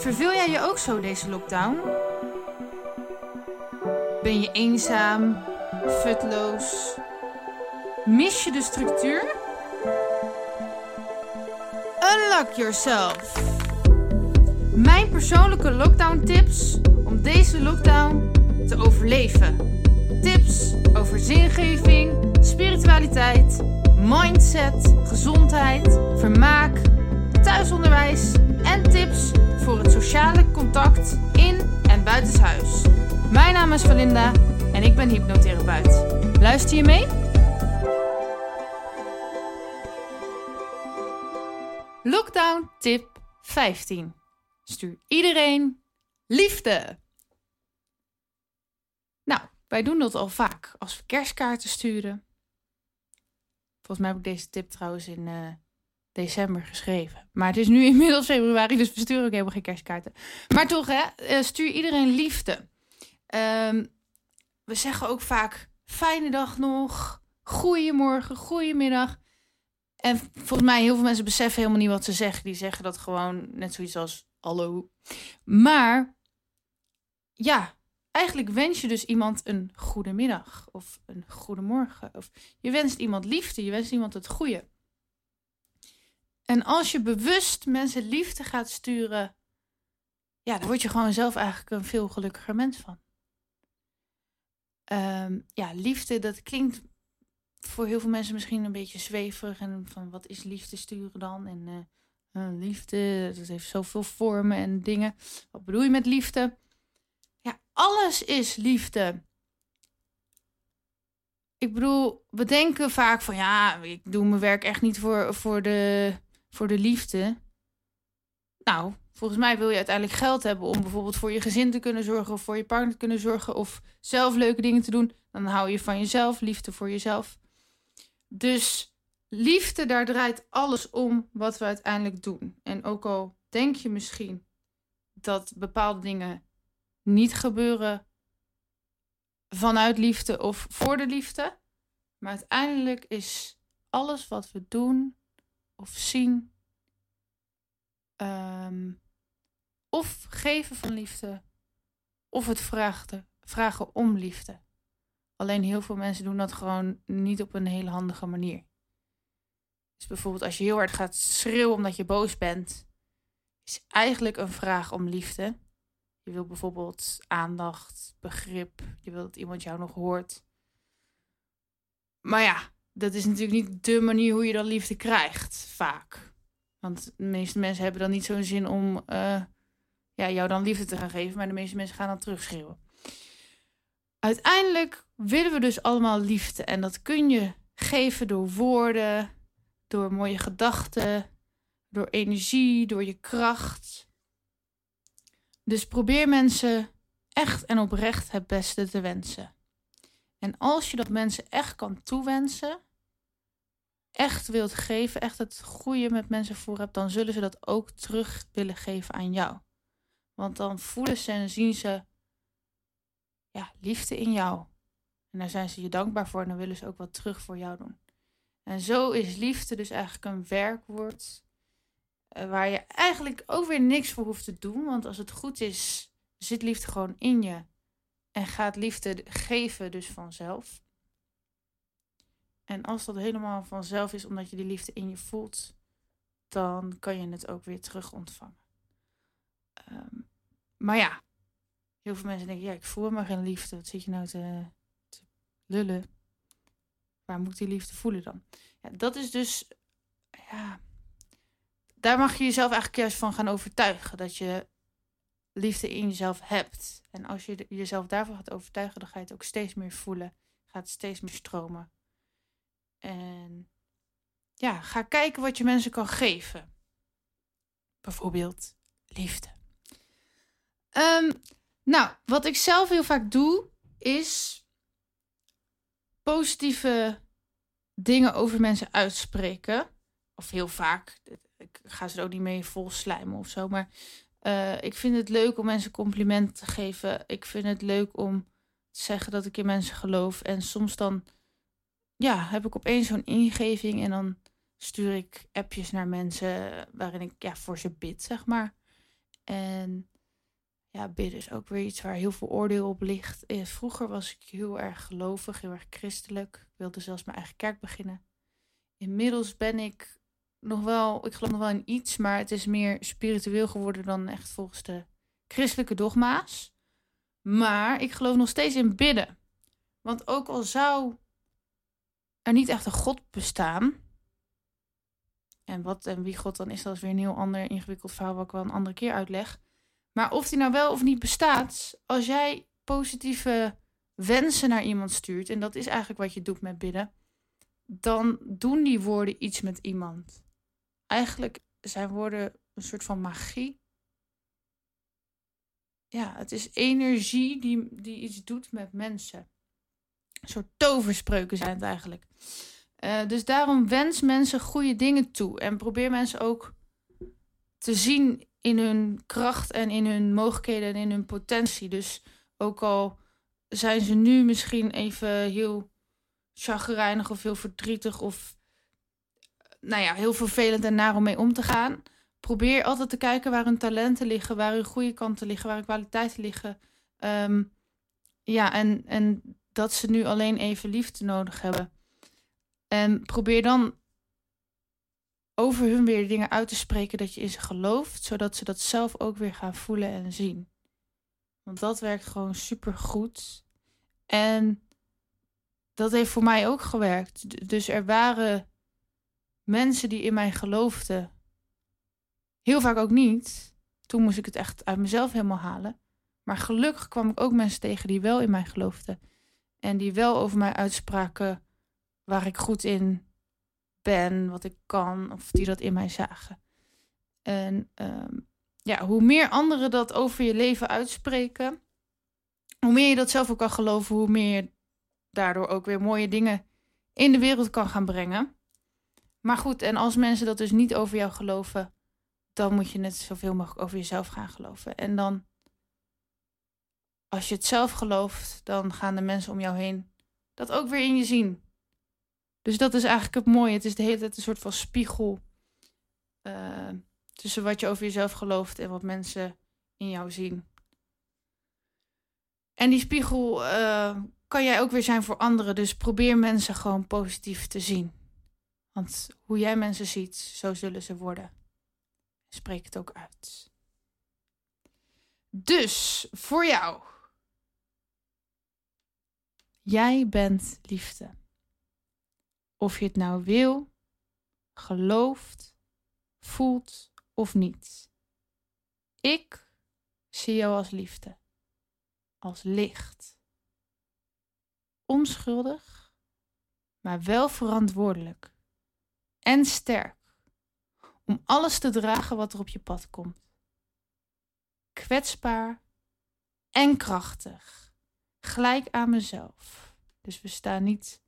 Verveel jij je ook zo deze lockdown? Ben je eenzaam, futloos? Mis je de structuur? Unlock yourself. Mijn persoonlijke lockdown tips om deze lockdown te overleven. Tips over zingeving, spiritualiteit, mindset, gezondheid, vermaak, thuisonderwijs en tips voor het sociale contact in en buitenshuis. Mijn naam is Valinda en ik ben hypnotherapeut. Luister je mee? Lockdown tip 15. Stuur iedereen liefde. Nou, wij doen dat al vaak als we kerstkaarten sturen. Volgens mij heb ik deze tip trouwens in uh, december geschreven. Maar het is nu inmiddels februari, dus we sturen ook helemaal geen kerstkaarten. Maar toch, hè, uh, stuur iedereen liefde. Um, we zeggen ook vaak fijne dag nog, goeiemorgen, goeiemiddag. En volgens mij, heel veel mensen beseffen helemaal niet wat ze zeggen. Die zeggen dat gewoon net zoiets als hallo. Maar ja, eigenlijk wens je dus iemand een goede middag of een goede morgen. Of je wenst iemand liefde, je wenst iemand het goede. En als je bewust mensen liefde gaat sturen, ja, dan word je gewoon zelf eigenlijk een veel gelukkiger mens van. Um, ja, liefde, dat klinkt voor heel veel mensen misschien een beetje zweverig. En van wat is liefde sturen dan? En uh, liefde, dat heeft zoveel vormen en dingen. Wat bedoel je met liefde? Ja, alles is liefde. Ik bedoel, we denken vaak van ja, ik doe mijn werk echt niet voor, voor, de, voor de liefde. Nou, volgens mij wil je uiteindelijk geld hebben om bijvoorbeeld voor je gezin te kunnen zorgen of voor je partner te kunnen zorgen of zelf leuke dingen te doen. Dan hou je van jezelf, liefde voor jezelf. Dus liefde, daar draait alles om wat we uiteindelijk doen. En ook al denk je misschien dat bepaalde dingen niet gebeuren vanuit liefde of voor de liefde, maar uiteindelijk is alles wat we doen of zien, um, of geven van liefde, of het vragen, vragen om liefde. Alleen heel veel mensen doen dat gewoon niet op een hele handige manier. Dus bijvoorbeeld als je heel hard gaat schreeuwen omdat je boos bent, is eigenlijk een vraag om liefde. Je wilt bijvoorbeeld aandacht, begrip, je wilt dat iemand jou nog hoort. Maar ja, dat is natuurlijk niet de manier hoe je dan liefde krijgt, vaak. Want de meeste mensen hebben dan niet zo'n zin om uh, ja, jou dan liefde te gaan geven, maar de meeste mensen gaan dan terugschreeuwen. Uiteindelijk willen we dus allemaal liefde. En dat kun je geven door woorden, door mooie gedachten, door energie, door je kracht. Dus probeer mensen echt en oprecht het beste te wensen. En als je dat mensen echt kan toewensen, echt wilt geven, echt het goede met mensen voor hebt, dan zullen ze dat ook terug willen geven aan jou. Want dan voelen ze en zien ze ja, liefde in jou. En daar zijn ze je dankbaar voor en dan willen ze ook wat terug voor jou doen. En zo is liefde dus eigenlijk een werkwoord eh, waar je eigenlijk ook weer niks voor hoeft te doen. Want als het goed is, zit liefde gewoon in je. En gaat liefde geven dus vanzelf. En als dat helemaal vanzelf is, omdat je die liefde in je voelt, dan kan je het ook weer terug ontvangen. Um, maar ja, heel veel mensen denken, ja, ik voel maar geen liefde. Wat zit je nou te, te lullen? Waar moet die liefde voelen dan? Ja, dat is dus, ja, daar mag je jezelf eigenlijk juist van gaan overtuigen. Dat je liefde in jezelf hebt. En als je jezelf daarvan gaat overtuigen, dan ga je het ook steeds meer voelen. Gaat steeds meer stromen. En ja, ga kijken wat je mensen kan geven. Bijvoorbeeld liefde. Um, nou, wat ik zelf heel vaak doe, is positieve dingen over mensen uitspreken. Of heel vaak. Ik ga ze er ook niet mee vol slijmen of zo. Maar uh, ik vind het leuk om mensen complimenten te geven. Ik vind het leuk om te zeggen dat ik in mensen geloof. En soms dan ja, heb ik opeens zo'n ingeving. En dan stuur ik appjes naar mensen waarin ik ja, voor ze bid, zeg maar. En ja, bidden is ook weer iets waar heel veel oordeel op ligt. Eh, vroeger was ik heel erg gelovig, heel erg christelijk. Ik wilde zelfs mijn eigen kerk beginnen. Inmiddels ben ik nog wel, ik geloof nog wel in iets, maar het is meer spiritueel geworden dan echt volgens de christelijke dogma's. Maar ik geloof nog steeds in bidden. Want ook al zou er niet echt een God bestaan. En wat en wie God dan is, dat is weer een heel ander ingewikkeld verhaal, wat ik wel een andere keer uitleg. Maar of die nou wel of niet bestaat, als jij positieve wensen naar iemand stuurt, en dat is eigenlijk wat je doet met bidden, dan doen die woorden iets met iemand. Eigenlijk zijn woorden een soort van magie. Ja, het is energie die, die iets doet met mensen. Een soort toverspreuken zijn het eigenlijk. Uh, dus daarom wens mensen goede dingen toe. En probeer mensen ook te zien in hun kracht en in hun mogelijkheden en in hun potentie. Dus ook al zijn ze nu misschien even heel chagrijnig of heel verdrietig of nou ja, heel vervelend en naar om mee om te gaan. Probeer altijd te kijken waar hun talenten liggen, waar hun goede kanten liggen, waar hun kwaliteiten liggen. Um, ja, en, en dat ze nu alleen even liefde nodig hebben. En probeer dan over hun weer dingen uit te spreken dat je in ze gelooft, zodat ze dat zelf ook weer gaan voelen en zien. Want dat werkt gewoon super goed. En dat heeft voor mij ook gewerkt. Dus er waren mensen die in mij geloofden. Heel vaak ook niet. Toen moest ik het echt uit mezelf helemaal halen. Maar gelukkig kwam ik ook mensen tegen die wel in mij geloofden. En die wel over mij uitspraken waar ik goed in ben, wat ik kan, of die dat in mij zagen. En ehm, ja, hoe meer anderen dat over je leven uitspreken, hoe meer je dat zelf ook kan geloven, hoe meer je daardoor ook weer mooie dingen in de wereld kan gaan brengen. Maar goed, en als mensen dat dus niet over jou geloven, dan moet je net zoveel mogelijk over jezelf gaan geloven. En dan, als je het zelf gelooft, dan gaan de mensen om jou heen dat ook weer in je zien. Dus dat is eigenlijk het mooie. Het is de hele tijd een soort van spiegel uh, tussen wat je over jezelf gelooft en wat mensen in jou zien. En die spiegel uh, kan jij ook weer zijn voor anderen. Dus probeer mensen gewoon positief te zien. Want hoe jij mensen ziet, zo zullen ze worden. Spreek het ook uit. Dus voor jou. Jij bent liefde. Of je het nou wil, gelooft, voelt of niet. Ik zie jou als liefde, als licht. Onschuldig, maar wel verantwoordelijk en sterk om alles te dragen wat er op je pad komt. Kwetsbaar en krachtig, gelijk aan mezelf. Dus we staan niet,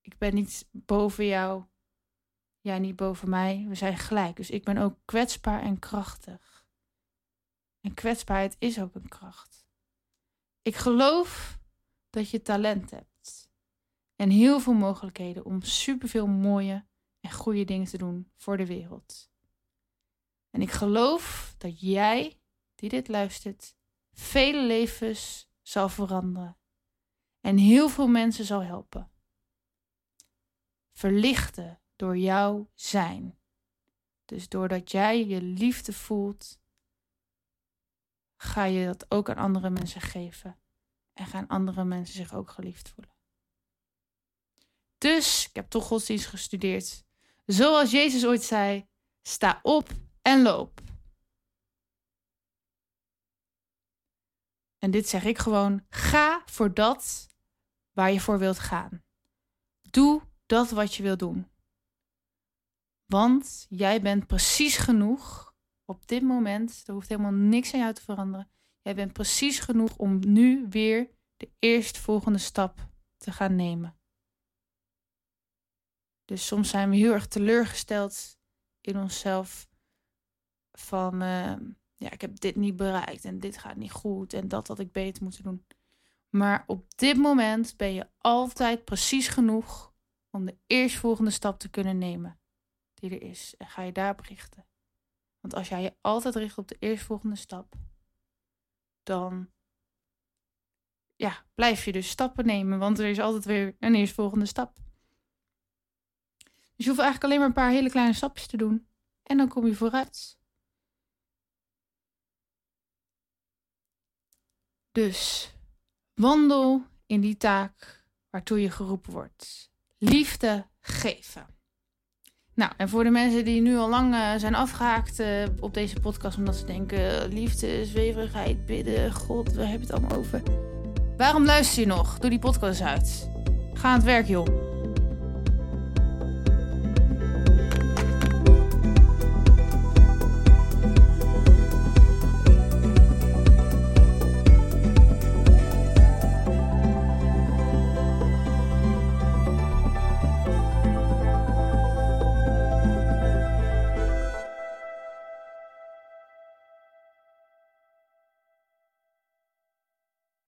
ik ben niet boven jou, jij niet boven mij. We zijn gelijk. Dus ik ben ook kwetsbaar en krachtig. En kwetsbaarheid is ook een kracht. Ik geloof dat je talent hebt en heel veel mogelijkheden om superveel mooie en goede dingen te doen voor de wereld. En ik geloof dat jij, die dit luistert, vele levens zal veranderen en heel veel mensen zal helpen. Verlichten door jouw zijn. Dus doordat jij je liefde voelt, ga je dat ook aan andere mensen geven. En gaan andere mensen zich ook geliefd voelen. Dus ik heb toch godsdienst gestudeerd. Zoals Jezus ooit zei: sta op en loop. En dit zeg ik gewoon: ga voor dat waar je voor wilt gaan. Doe dat wat je wilt doen. Want jij bent precies genoeg op dit moment. Er hoeft helemaal niks aan jou te veranderen. Jij bent precies genoeg om nu weer de eerstvolgende stap te gaan nemen. Dus soms zijn we heel erg teleurgesteld in onszelf. Van uh, ja, ik heb dit niet bereikt en dit gaat niet goed en dat had ik beter moeten doen. Maar op dit moment ben je altijd precies genoeg om de eerstvolgende stap te kunnen nemen die er is. En ga je daarop richten. Want als jij je altijd richt op de eerstvolgende stap, dan ja, blijf je dus stappen nemen. Want er is altijd weer een eerstvolgende stap. Dus je hoeft eigenlijk alleen maar een paar hele kleine stapjes te doen. En dan kom je vooruit. Dus wandel in die taak waartoe je geroepen wordt. Liefde geven. Nou, en voor de mensen die nu al lang uh, zijn afgehaakt uh, op deze podcast, omdat ze denken: liefde, zweverigheid, bidden, God, we hebben het allemaal over. Waarom luister je nog? Doe die podcast uit. Ga aan het werk, joh.